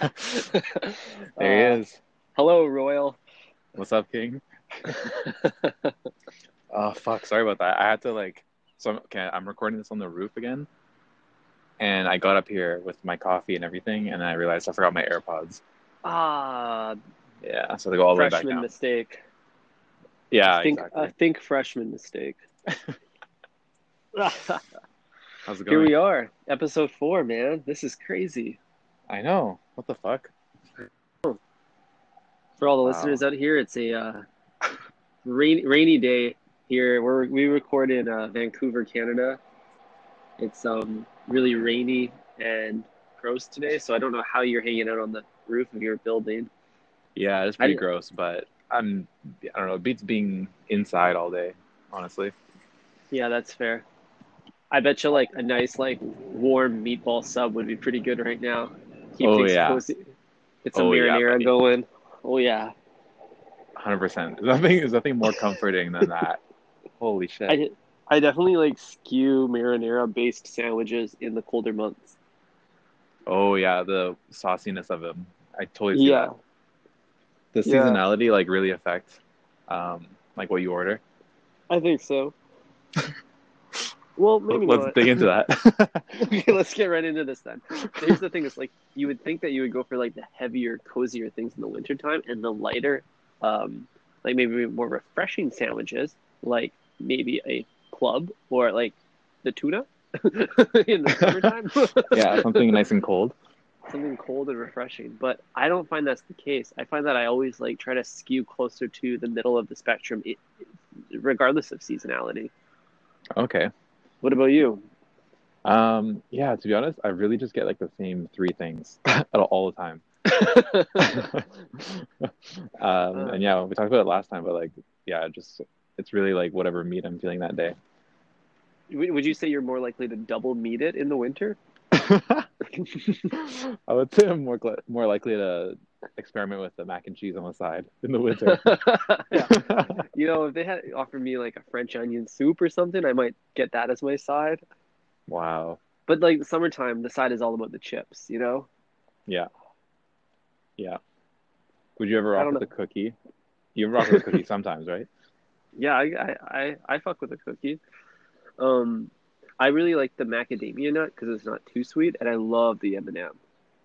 there Uh, he is. Hello, Royal. What's up, King? Oh fuck, sorry about that. I had to like so I'm, okay, I'm recording this on the roof again. And I got up here with my coffee and everything and I realized I forgot my AirPods. ah, Yeah, so they go all the way back freshman mistake. Yeah, I think exactly. I think freshman mistake. How's it going? Here we are, episode four, man. This is crazy. I know. What the fuck? For all the Wow. listeners out here, it's a uh, rainy rainy day here. We're we record in uh, Vancouver, Canada. It's um really rainy and gross today, so I don't know how you're hanging out on the roof of your building. Yeah, it's pretty I- gross, but I'm I don't know, it beats being inside all day, honestly. Yeah, that's fair. I bet you like a nice like warm meatball sub would be pretty good right now. Keep Oh, things yeah. cozy. Some Oh, yeah, marinara buddy. going. Oh yeah. hundred percent. There's nothing there's nothing more comforting than that. Holy shit. I I definitely like skew marinara based sandwiches in the colder months. Oh yeah, the sauciness of them. I totally see Yeah. that. The Yeah. seasonality like really affects um like what you order. I think so. well, maybe Let's not. dig into that. okay, let's get right into this then. So here's the thing: is like you would think that you would go for like the heavier, cozier things in the wintertime, and the lighter, um, like maybe more refreshing sandwiches, like maybe a club or like the tuna in the summertime. yeah, something nice and cold. something cold and refreshing. But I don't find that's the case. I find that I always like try to skew closer to the middle of the spectrum, regardless of seasonality. Okay. What about you? Um yeah, to be honest, I really just get like the same three things all the time. um and yeah, we talked about it last time, but like yeah, just it's really like whatever meat I'm feeling that day. Would would you say you're more likely to double meat it in the winter? I would say I'm more more likely to experiment with the mac and cheese on the side in the winter. You know, if they had offered me like a French onion soup or something, I might get that as my side. wow. But like summertime, the side is all about the chips, you know? Yeah. Yeah. Would you ever rock a cookie? You rock with a cookie sometimes, right? Yeah, I, I, I, fuck with a cookie. Um, I really like the macadamia nut because it's not too sweet, and I love the M and m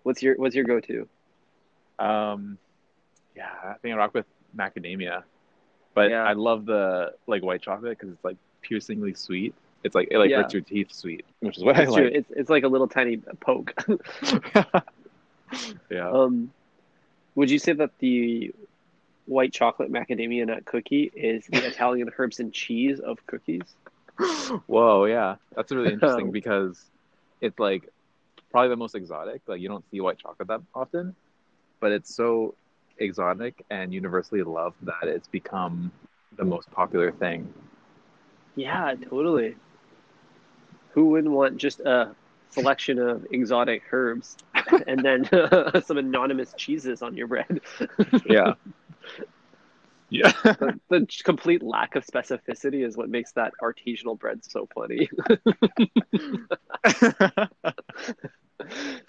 What's your What's your go to? Um, yeah, I think I rock with macadamia, but Yeah. I love the like white chocolate because it's like piercingly sweet. It's like it like Yeah. hurts your teeth sweet, which is what It's I true. like. It's it's like a little tiny poke. yeah. um, would you say that the white chocolate macadamia nut cookie is the Italian herbs and cheese of cookies? Whoa, yeah, that's really interesting because it's like probably the most exotic. Like you don't see white chocolate that often, but it's so exotic and universally loved that it's become the most popular thing. Yeah, totally. Who wouldn't want just a selection of exotic herbs and then some anonymous cheeses on your bread? Yeah. yeah. the, the complete lack of specificity is what makes that artisanal bread so funny.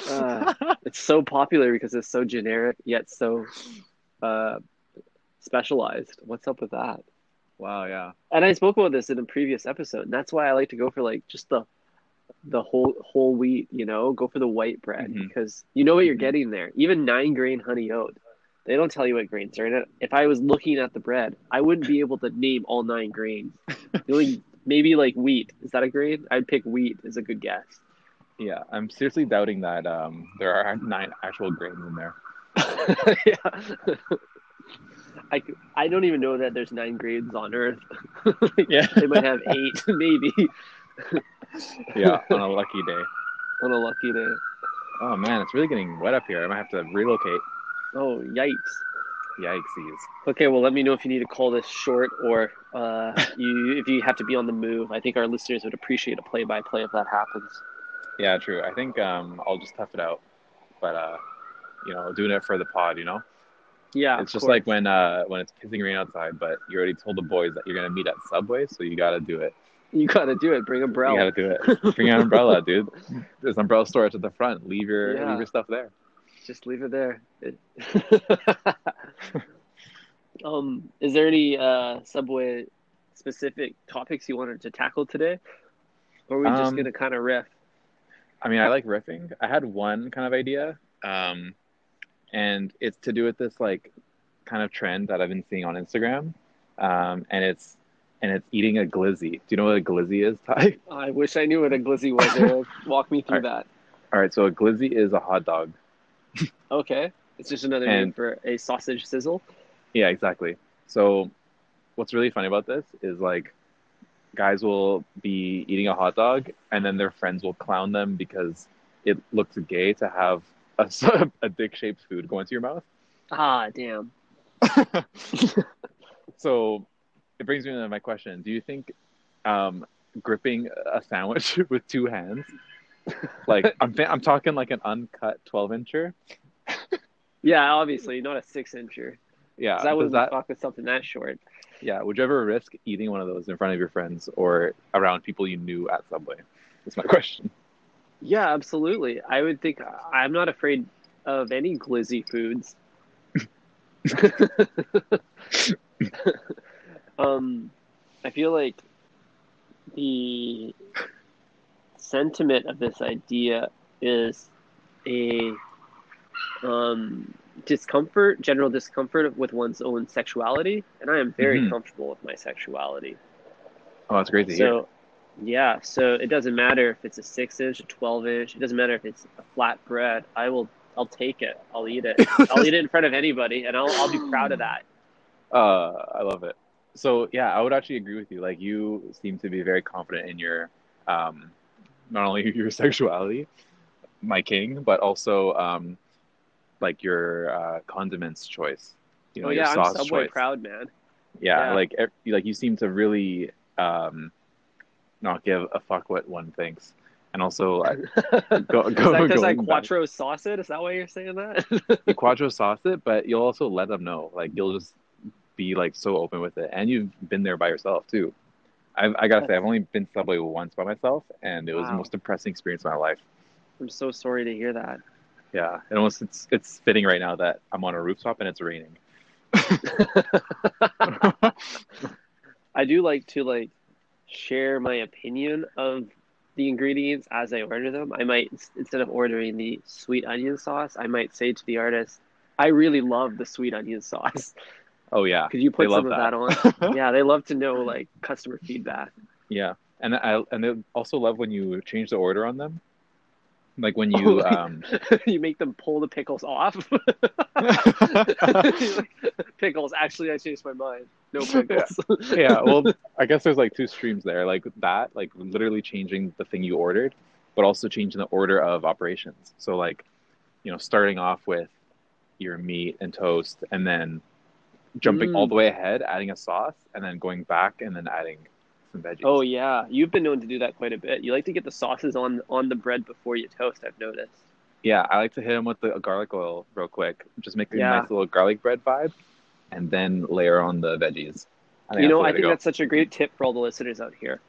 Uh, it's so popular because it's so generic yet so uh, specialized. What's up with that? wow, yeah. And I spoke about this in a previous episode, and that's why I like to go for like just the the whole whole wheat. You know, go for the white bread Mhm. because you know what you're Mhm. getting there. Even nine grain honey oat, they don't tell you what grains are in it. If I was looking at the bread, I wouldn't be able to name all nine grains. Only maybe like wheat is that a grain? I'd pick wheat as a good guess. Yeah. I'm seriously doubting that um there are nine actual grains in there. yeah. I, I don't even know that there's nine grains on Earth. Yeah. they might have eight, maybe, Yeah, on a lucky day. on a lucky day. Oh man, it's really getting wet up here. I might have to relocate. Oh, yikes. Yikesies. Okay, well, let me know if you need to call this short or uh, you if you have to be on the move. I think our listeners would appreciate a play-by-play if that happens. Yeah, true. I think um I'll just tough it out. But uh you know, doing it for the pod, you know? Yeah, it's just like when uh when it's pissing rain outside, but you already told the boys that you're gonna meet at Subway, so you gotta do it. you gotta do it. Bring a umbrella. You gotta do it. Bring an umbrella, dude. There's an umbrella storage at the front. Leave your Yeah. leave your stuff there. Just leave it there. um, is there any uh, Subway specific topics you wanted to tackle today, or are we just Um, gonna kind of riff? I mean, I like riffing. I had one kind of idea, um, and it's to do with this like kind of trend that I've been seeing on Instagram, um, and it's and it's eating a glizzy. Do you know what a glizzy is, Ty? I wish I knew what a glizzy was. Walk me through that. All right, so a glizzy is a hot dog. Okay, it's just another name for a sausage sizzle. Yeah, exactly. So, what's really funny about this is like, guys will be eating a hot dog, and then their friends will clown them because it looks gay to have a, a dick-shaped food go into your mouth. Ah, damn. so, it brings me to my question: Do you think um, gripping a sandwich with two hands, like I'm I'm talking like an uncut twelve incher, Yeah, obviously not a six incher. Yeah, I wouldn't that fuck with something that short. Yeah, would you ever risk eating one of those in front of your friends or around people you knew at Subway? That's my question. Yeah, absolutely. I would think I'm not afraid of any glizzy foods. um, I feel like the sentiment of this idea is a um, discomfort, general discomfort with one's own sexuality, and I am very Mhm. comfortable with my sexuality. Oh, that's great to hear. Yeah, so it doesn't matter if it's a six inch, a twelve inch. It doesn't matter if it's a flat bread. I will, I'll take it. I'll eat it. I'll eat it in front of anybody, and I'll, I'll be proud of that. Uh, I love it. So yeah, I would actually agree with you. Like you seem to be very confident in your, um, not only your sexuality, my king, but also um, like your uh, condiments choice. You know, oh your yeah, I'm sauce Subway choice. proud, man. Yeah, Yeah. like ev- like you seem to really um, not give a fuck what one thinks, and also I- go, Is go, that because I back- quattro sauce it? Is that why you're saying that? you quattro sauce it, but you'll also let them know. Like you'll just be like so open with it, and you've been there by yourself too. I've, I gotta say, I've only been Subway once by myself, and it was the most depressing experience of my life. I'm so sorry to hear that. Yeah, it almost it's it's fitting right now that I'm on a rooftop and it's raining. I do like to like share my opinion of the ingredients as I order them. I might instead of ordering the sweet onion sauce, I might say to the artist, "I really love the sweet onion sauce. oh yeah, Could you put They some of that that. on?" yeah, they love to know like customer feedback. yeah, and I and they also love when you change the order on them, like when you um. you make them pull the pickles off. pickles. Actually, I changed my mind. No pickles. yeah, well, I guess there's like two streams there, like that, like literally changing the thing you ordered, but also changing the order of operations. So like, you know, starting off with your meat and toast, and then jumping Mm. all the way ahead, adding a sauce, and then going back and then adding some veggies. Oh yeah, you've been known to do that quite a bit. You like to get the sauces on on the bread before you toast. I've noticed. yeah, I like to hit them with the garlic oil real quick, just make a Yeah. nice little garlic bread vibe, and then layer on the veggies. You know, that's the way I think that's such a great tip for all the listeners out here.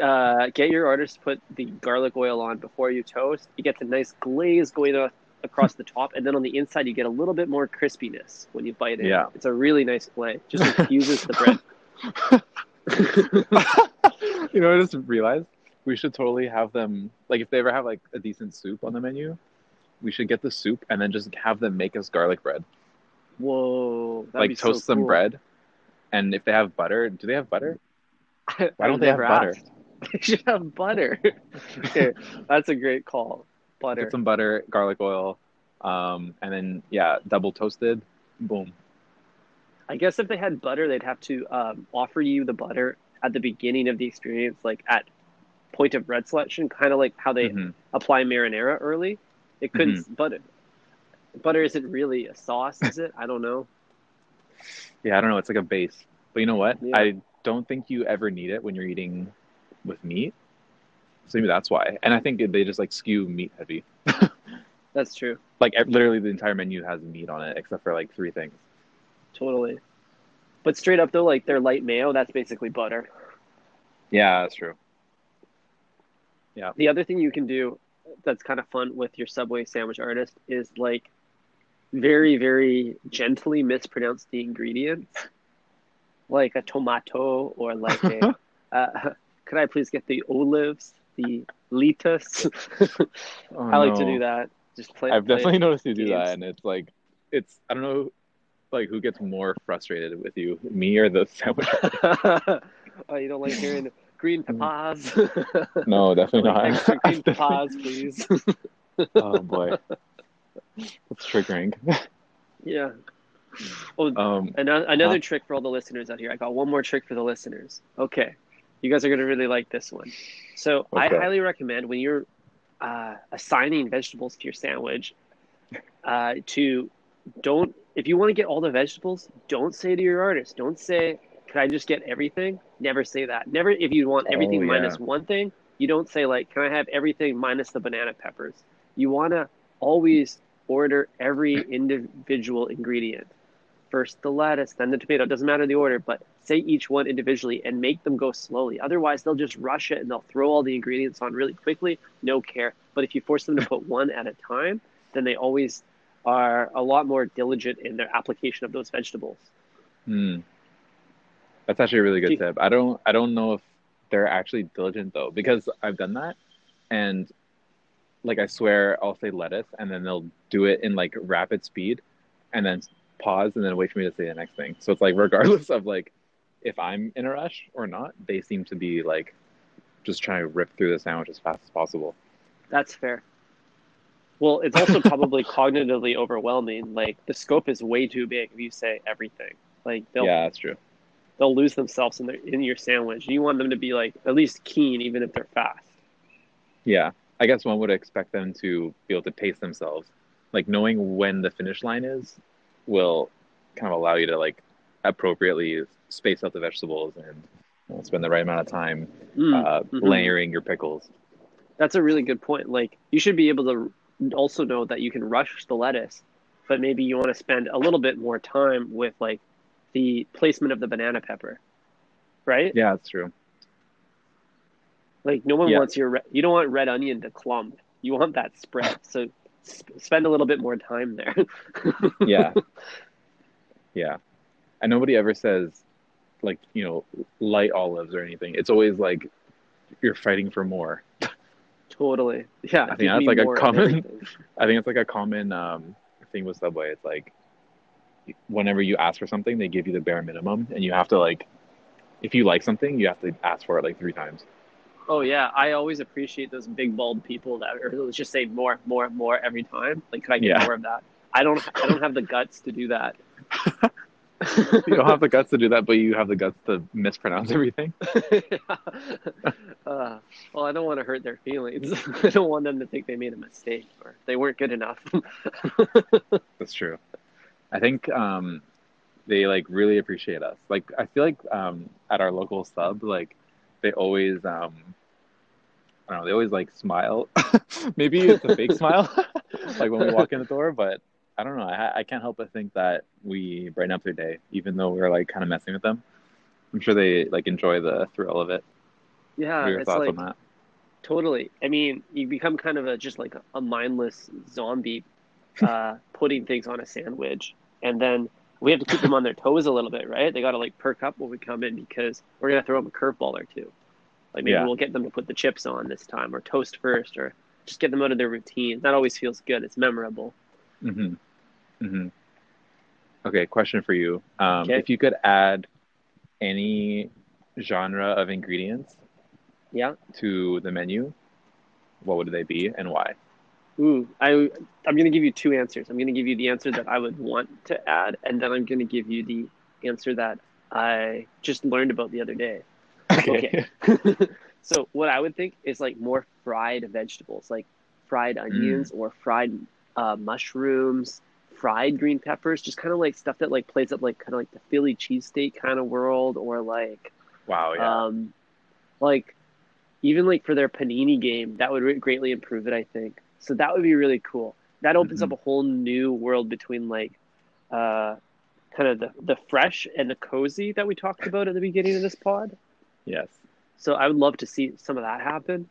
Uh, get your artist to put the garlic oil on before you toast. You get the nice glaze going a- across the top, and then on the inside, you get a little bit more crispiness when you bite it. Yeah. It's a really nice play. Just infuses the bread. you know, I just realized we should totally have them like if they ever have like a decent soup on the menu, we should get the soup and then just have them make us garlic bread. Whoa. like be so toast some cool. bread. And if they have butter, do they have butter? Why don't they have never butter? asked. They should have butter. okay, that's a great call. Butter. Get some butter, garlic oil, um, and then yeah, double toasted. Boom. I guess if they had butter, they'd have to um, offer you the butter at the beginning of the experience, like at point of bread selection, kind of like how they Mhm. apply marinara early. It couldn't Mm-hmm. butter. Butter isn't really a sauce, is it? I don't know. Yeah, I don't know. It's like a base. But you know what? Yeah. I don't think you ever need it when you're eating with meat. So maybe that's why. And I think they just like skew meat heavy. That's true. Like literally the entire menu has meat on it except for like three things. Totally. But straight up though, like their light mayo, that's basically butter. Yeah, that's true. Yeah. The other thing you can do that's kind of fun with your Subway sandwich artist is like very very gently mispronounce the ingredients, like a tomato or like a. uh, could I please get the olives, the lettuce? Oh, I like to do that. Just play. I've play definitely noticed you do games. that, and it's like, it's I don't know, like who gets more frustrated with you, me or the sandwich? oh, you don't like hearing green mm. papas? no, definitely not. extra green papas, please. oh boy, that's triggering. yeah. Oh, Um, uh, Another, another Huh? trick for all the listeners out here. I got one more trick for the listeners. Okay. You guys are going to really like this one. So, I highly recommend when you're uh, assigning vegetables to your sandwich uh, to don't, if you want to get all the vegetables, don't say to your artist, don't say, can I just get everything? Never say that. Never, if you want everything Oh, yeah. one thing, you don't say, like, can I have everything minus the banana peppers? You want to always order every individual ingredient first the lettuce, then the tomato. It doesn't matter the order, but say each one individually and make them go slowly. Otherwise, they'll just rush it and they'll throw all the ingredients on really quickly, no care. But if you force them to put one at a time, then they always are a lot more diligent in their application of those vegetables. hmm. That's actually a really good tip. I don't I don't know if they're actually diligent though, because I've done that, and like I swear I'll say lettuce, and then they'll do it in like rapid speed, and then pause, and then wait for me to say the next thing. So it's like regardless of like if I'm in a rush or not, they seem to be like just trying to rip through the sandwich as fast as possible. That's fair. Well, it's also probably cognitively overwhelming. Like the scope is way too big if you say everything. Like they'll yeah, that's true. they'll lose themselves in their in your sandwich. You want them to be like at least keen, even if they're fast. Yeah, I guess one would expect them to be able to pace themselves. Like knowing when the finish line is will kind of allow you to like appropriately space out the vegetables and spend the right amount of time Mm, uh, mhm. layering your pickles. That's a really good point. Like you should be able to also know that you can rush the lettuce, but maybe you want to spend a little bit more time with like the placement of the banana pepper, right? Yeah, that's true. Like no one Yeah. wants your re- you don't want red onion to clump. You want that spread. So sp- spend a little bit more time there. Yeah, yeah. And nobody ever says like you know light olives or anything. It's always like you're fighting for more. totally. Yeah. I think that's like a common- I think it's like a common um, thing with Subway. It's like whenever you ask for something, they give you the bare minimum, and you have to like, if you like something, you have to ask for it like three times. Oh yeah, I always appreciate those big bald people that are let's just say more, more, more every time. Like, could I get Yeah. more of that? I don't, I don't have the guts to do that. You don't have the guts to do that, but you have the guts to mispronounce everything. uh, well, I don't want to hurt their feelings. I don't want them to think they made a mistake or they weren't good enough. That's true. I think um, they like really appreciate us. Like I feel like um, at our local sub, like they always um, I don't know, they always like smile. Maybe it's a fake smile, like when we walk in the door. But I don't know. I, I can't help but think that we brighten up their day, even though we're like kind of messing with them. I'm sure they like enjoy the thrill of it. yeah, your it's thoughts like on that? totally. I mean, you become kind of a just like a, a mindless zombie, uh, putting things on a sandwich, and then we have to keep them on their toes a little bit, right? They got to like perk up when we come in because we're gonna throw them a curveball or two. Like maybe Yeah. we'll get them to put the chips on this time, or toast first, or just get them out of their routine. That always feels good. It's memorable. Mm-hmm. Mm-hmm. Okay, question for you. Um, Okay. If you could add any genre of ingredients Yeah. to the menu, what would they be and why? Ooh, I I'm gonna give you two answers. I'm gonna give you the answer that I would want to add, and then I'm gonna give you the answer that I just learned about the other day. Okay. so what I would think is like more fried vegetables, like fried onions or fried uh, mushrooms, fried green peppers, just kind of like stuff that like plays up like kind of like the Philly cheesesteak kind of world, or like wow, yeah. um, like even like for their panini game, that would re- greatly improve it. I think so. That would be really cool. That opens Mhm. up a whole new world between like uh, kind of the the fresh and the cozy that we talked about at the beginning of this pod. yes. So I would love to see some of that happen.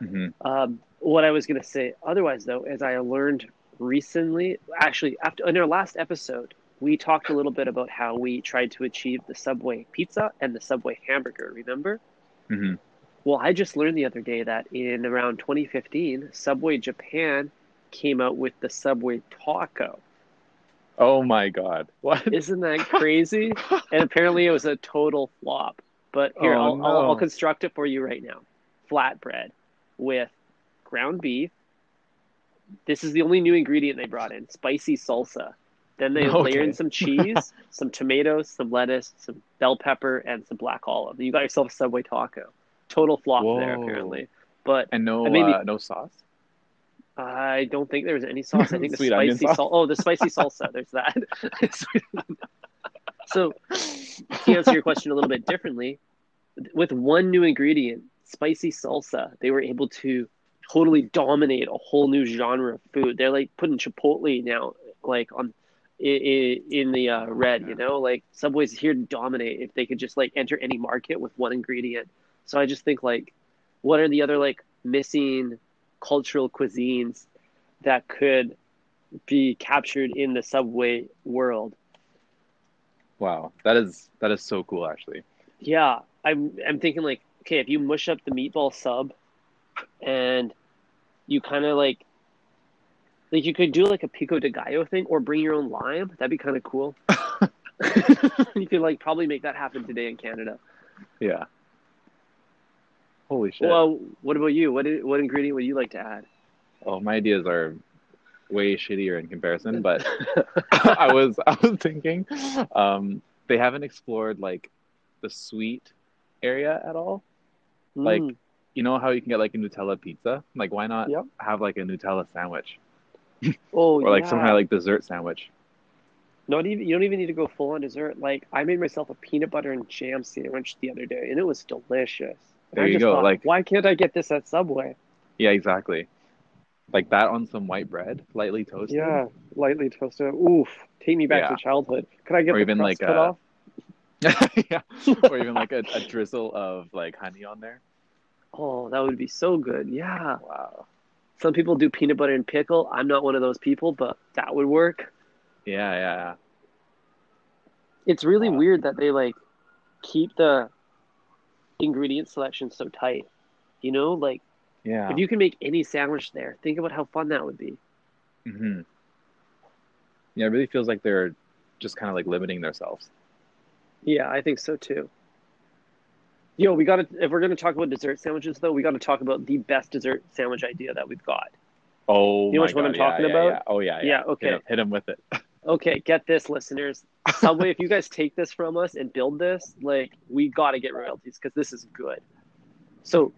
hmm Um, what I was going to say otherwise, though, is I learned recently, actually, after in our last episode, we talked a little bit about how we tried to achieve the Subway pizza and the Subway hamburger. Remember? hmm Well, I just learned the other day that in around 2015, Subway Japan came out with the Subway taco. Oh my god. What? Isn't that crazy? and apparently, it was a total flop. But here, Oh, I'll, I'll. I'll construct it for you right now. Flatbread with ground beef. This is the only new ingredient they brought in: spicy salsa. Then they layer in some cheese, some tomatoes, some lettuce, some bell pepper, and some black olive. You got yourself a Subway taco. Total flop there, apparently. But and no, And maybe- uh, no sauce. I don't think there was any sauce. I think the spicy salt. Oh, the spicy salsa. There's that. so, to answer your question a little bit differently, with one new ingredient, spicy salsa, they were able to totally dominate a whole new genre of food. They're like putting Chipotle now, like on in, in the uh, red. You know, like Subway's here to dominate. If they could just like enter any market with one ingredient, so I just think like, what are the other like missing cultural cuisines that could be captured in the Subway world? Wow, that is that is so cool. Actually, Yeah, I'm I'm thinking like, okay, if you mush up the meatball sub and you kind of like like you could do like a pico de gallo thing or bring your own lime. That'd be kind of cool. you could like probably make that happen today in Canada. yeah. Holy shit. Well, what about you? What what ingredient would you like to add? oh, my ideas are way shittier in comparison, but I was I was thinking, um, they haven't explored like the sweet area at all. Like, Mm, You know how you can get like a Nutella pizza? Like, why not Yep. have like a Nutella sandwich oh, or like some yeah. kind of like dessert sandwich? Not even you don't even need to go full on dessert. Like I made myself a peanut butter and jam sandwich the other day, and it was delicious. And There I you just go, thought, like- why can't I get this at Subway? Yeah, exactly. Like that on some white bread, lightly toasted. Yeah, lightly toasted. Oof, take me back Yeah. to childhood. Could I get Or even like, cut uh, off? yeah. Or even like a, a drizzle of like honey on there. Oh, that would be so good. Yeah. Wow. Some people do peanut butter and pickle. I'm not one of those people, but that would work. Yeah, yeah, It's really Wow. weird that they like keep the ingredient selection so tight. You know, like yeah. if you can make any sandwich there, think about how fun that would be. hmm Yeah, it really feels like they're just kind of like limiting themselves. Yeah, I think so too. Yo, we got to if we're going to talk about dessert sandwiches though, we got to talk about the best dessert sandwich idea that we've got. Oh, You know which one I'm yeah, talking yeah, about? yeah. Oh yeah, yeah. Yeah, okay. Hit him, hit him with it. Okay, get this listeners. Subway, if you guys take this from us and build this, like we got to get royalties cuz this is good. So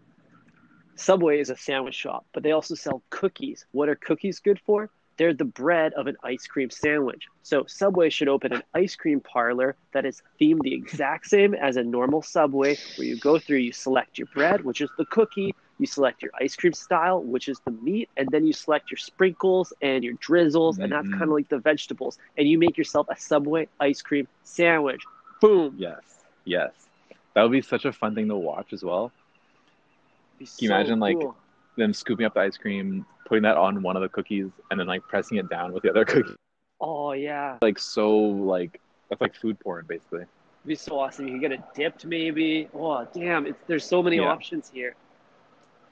Subway is a sandwich shop, but they also sell cookies. What are cookies good for? They're the bread of an ice cream sandwich. So Subway should open an ice cream parlor that is themed the exact same as a normal Subway, where you go through, you select your bread, which is the cookie, you select your ice cream style, which is the meat, and then you select your sprinkles and your drizzles, and that's Mhm. kind of like the vegetables, and you make yourself a Subway ice cream sandwich. Boom. yes, yes. That would be such a fun thing to watch as well. Be you so imagine, like, cool. Them scooping up the ice cream, putting that on one of the cookies, and then like pressing it down with the other cookie. oh yeah, Like so, like that's like food porn basically. It'd be so awesome. You could get it dipped, maybe. Oh, damn! It's there's so many Yeah. options here.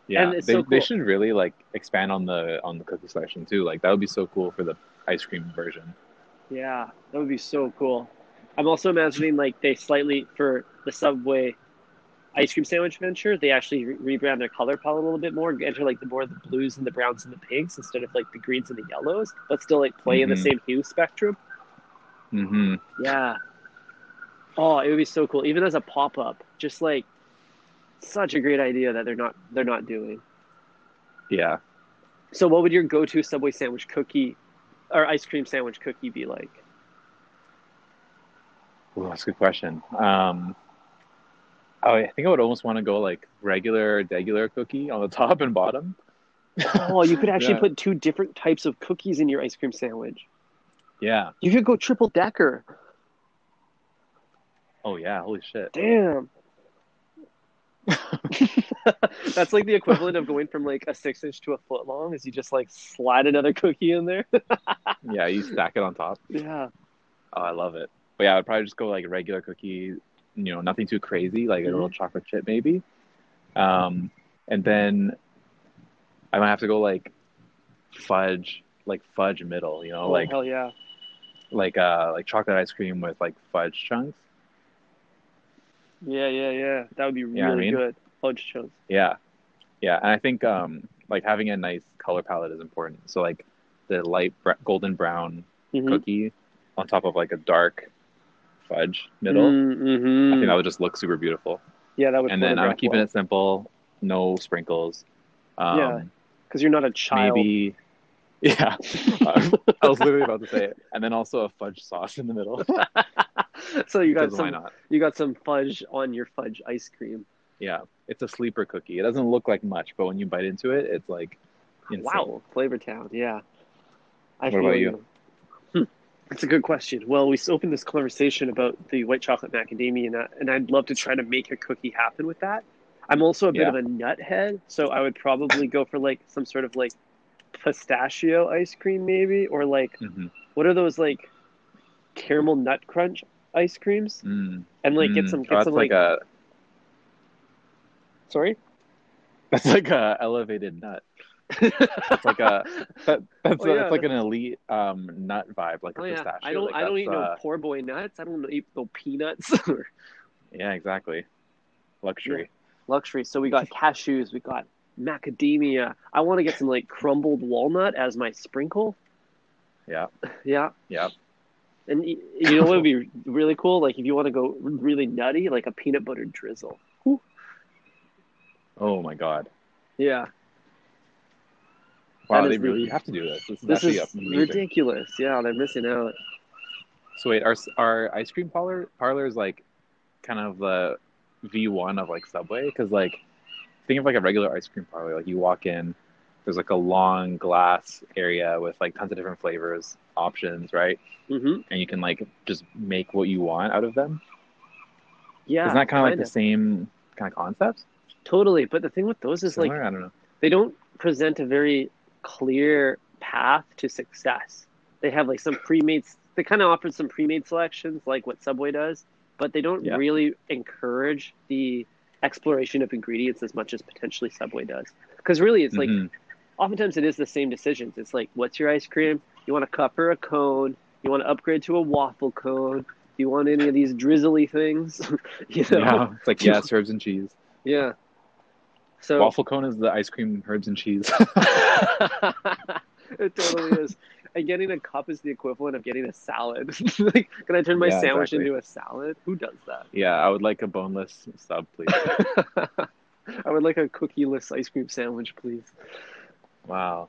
Yeah, And it's they so they should really like expand on the on the cookie selection too. Like that would be so cool for the ice cream version. Yeah, that would be so cool. I'm also imagining like they slightly for the Subway ice cream sandwich venture, they actually re- rebrand their color palette a little bit more, enter like the more the blues and the browns and the pinks instead of like the greens and the yellows, but still like play in the Mhm. same hue spectrum. hmm Yeah. Oh, it would be so cool, even as a pop up. Just like such a great idea that they're not they're not doing. Yeah. So, what would your go-to Subway sandwich cookie or ice cream sandwich cookie be like? Ooh, that's a good question. Um, oh, I think I would almost want to go like regular, regular cookie on the top and bottom. Oh, you could actually Yeah. put two different types of cookies in your ice cream sandwich. Yeah. You could go triple decker. Oh yeah. Holy shit. Damn. That's like the equivalent of going from like a six inch to a foot long. Is you just like slide another cookie in there? yeah, you stack it on top. yeah. Oh, I love it. But yeah, I would probably just go like a regular cookie, you know, nothing too crazy, like a little Mhm. chocolate chip maybe. Um, and then I might have to go like fudge, like fudge middle, you know, Oh, like hell yeah. like uh like chocolate ice cream with like fudge chunks. Yeah, yeah, yeah. That would be really Yeah, I mean- good. Fudge chunks. Yeah, yeah, and I think um like having a nice color palette is important. So like the light br- golden brown Mhm. cookie on top of like a dark fudge middle. Mm-hmm. I think that would just look super beautiful. yeah, that would. and then I'm keeping it simple, no sprinkles. Um, Yeah. because you're not a child. Maybe, yeah. I was literally about to say it, and then also a fudge sauce in the middle. so you got because why some. not? You got some fudge on your fudge ice cream. Yeah, it's a sleeper cookie. It doesn't look like much, but when you bite into it, it's like insane. Wow, Flavor Town. Yeah. I What feel about you? That's a good question. Well, we opened this conversation about the white chocolate macadamia nut, and I'd love to try to make a cookie happen with that. I'm also a bit Yeah. of a nut head, so I would probably go for like some sort of like pistachio ice cream, maybe, or like hmm what are those like caramel nut crunch ice creams? Mm. And like get Mm. some Oh, get that's some like, like, a sorry. that's like a elevated nut. It's like a that, that's Oh, a, yeah. it's like an elite um nut vibe, like Oh a yeah, pistachio. I don't Like, I don't eat no uh, poor boy nuts. I don't eat no peanuts. Yeah, exactly. Luxury. luxury. So we got cashews, we got macadamia. I want to get some like crumbled walnut as my sprinkle. Yeah, Yeah, yeah. and you know what would be really cool? Like if you want to go really nutty, like a peanut butter drizzle. Oh my god. Yeah, That they really have to do this. This is this is ridiculous. Yeah, they're missing out. So wait, our our ice cream parlor parlor is like kind of the V one of like Subway because like think of like a regular ice cream parlor. Like you walk in, there's like a long glass area with like tons of different flavors options, right? hmm And you can like just make what you want out of them. Yeah, Isn't that kind of like the same kind of concept? totally. But the thing with those is like I don't know. they don't present a very clear path to success. They have like some pre-made. They kind of offer some pre-made selections, like what Subway does, but they don't Yeah. really encourage the exploration of ingredients as much as potentially Subway does. Because really, it's like Mhm. oftentimes it is the same decisions. It's like, what's your ice cream? You want a cup or a cone? You want to upgrade to a waffle cone? Do you want any of these drizzly things? you know? yeah, it's like yes, herbs and cheese. Yeah. So Waffle cone is the ice cream herbs and cheese. it totally is. And getting a cup is the equivalent of getting a salad. like, can I turn my Yeah, sandwich exactly. into a salad? Who does that? yeah, I would like a boneless sub, please. I would like a cookieless ice cream sandwich, please. Wow.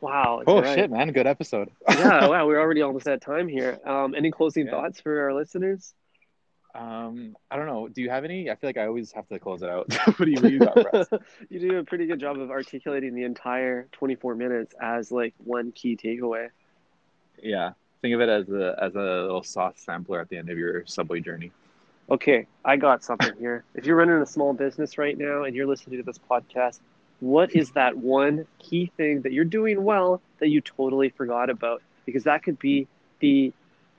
Wow. Oh right. shit, man! Good episode. yeah, wow, we're already almost at time here. Um, any closing Yeah. thoughts for our listeners? Um, I don't know. Do you have any? I feel like I always have to close it out. what do you, what do you got you do a pretty good job of articulating the entire 24 minutes as like one key takeaway. Yeah, think of it as a as a little sauce sampler at the end of your subway journey. Okay, I got something here. If you're running a small business right now and you're listening to this podcast, what is that one key thing that you're doing well that you totally forgot about? Because that could be the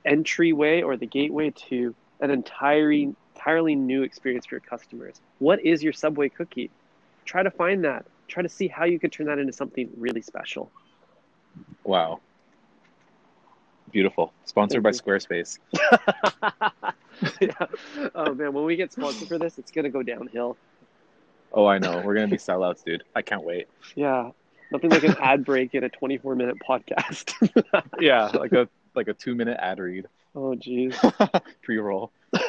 entryway or the gateway to an entirely entirely new experience for your customers. What is your Subway cookie? Try to find that. Try to see how you could turn that into something really special. Wow. Beautiful. Sponsored by Squarespace. yeah. Oh man, when we get sponsored for this, it's gonna go downhill. Oh, I know. We're gonna be sellouts, dude. I can't wait. Yeah. Nothing like an ad break in a 24 minute podcast. Yeah, like a like a two minute ad read. Oh, jeez. Pre roll.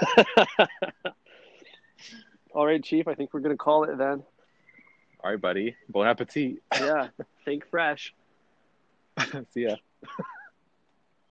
All right, Chief. I think we're going to call it then. All right, buddy. Bon appetit. Yeah. Think fresh. See ya.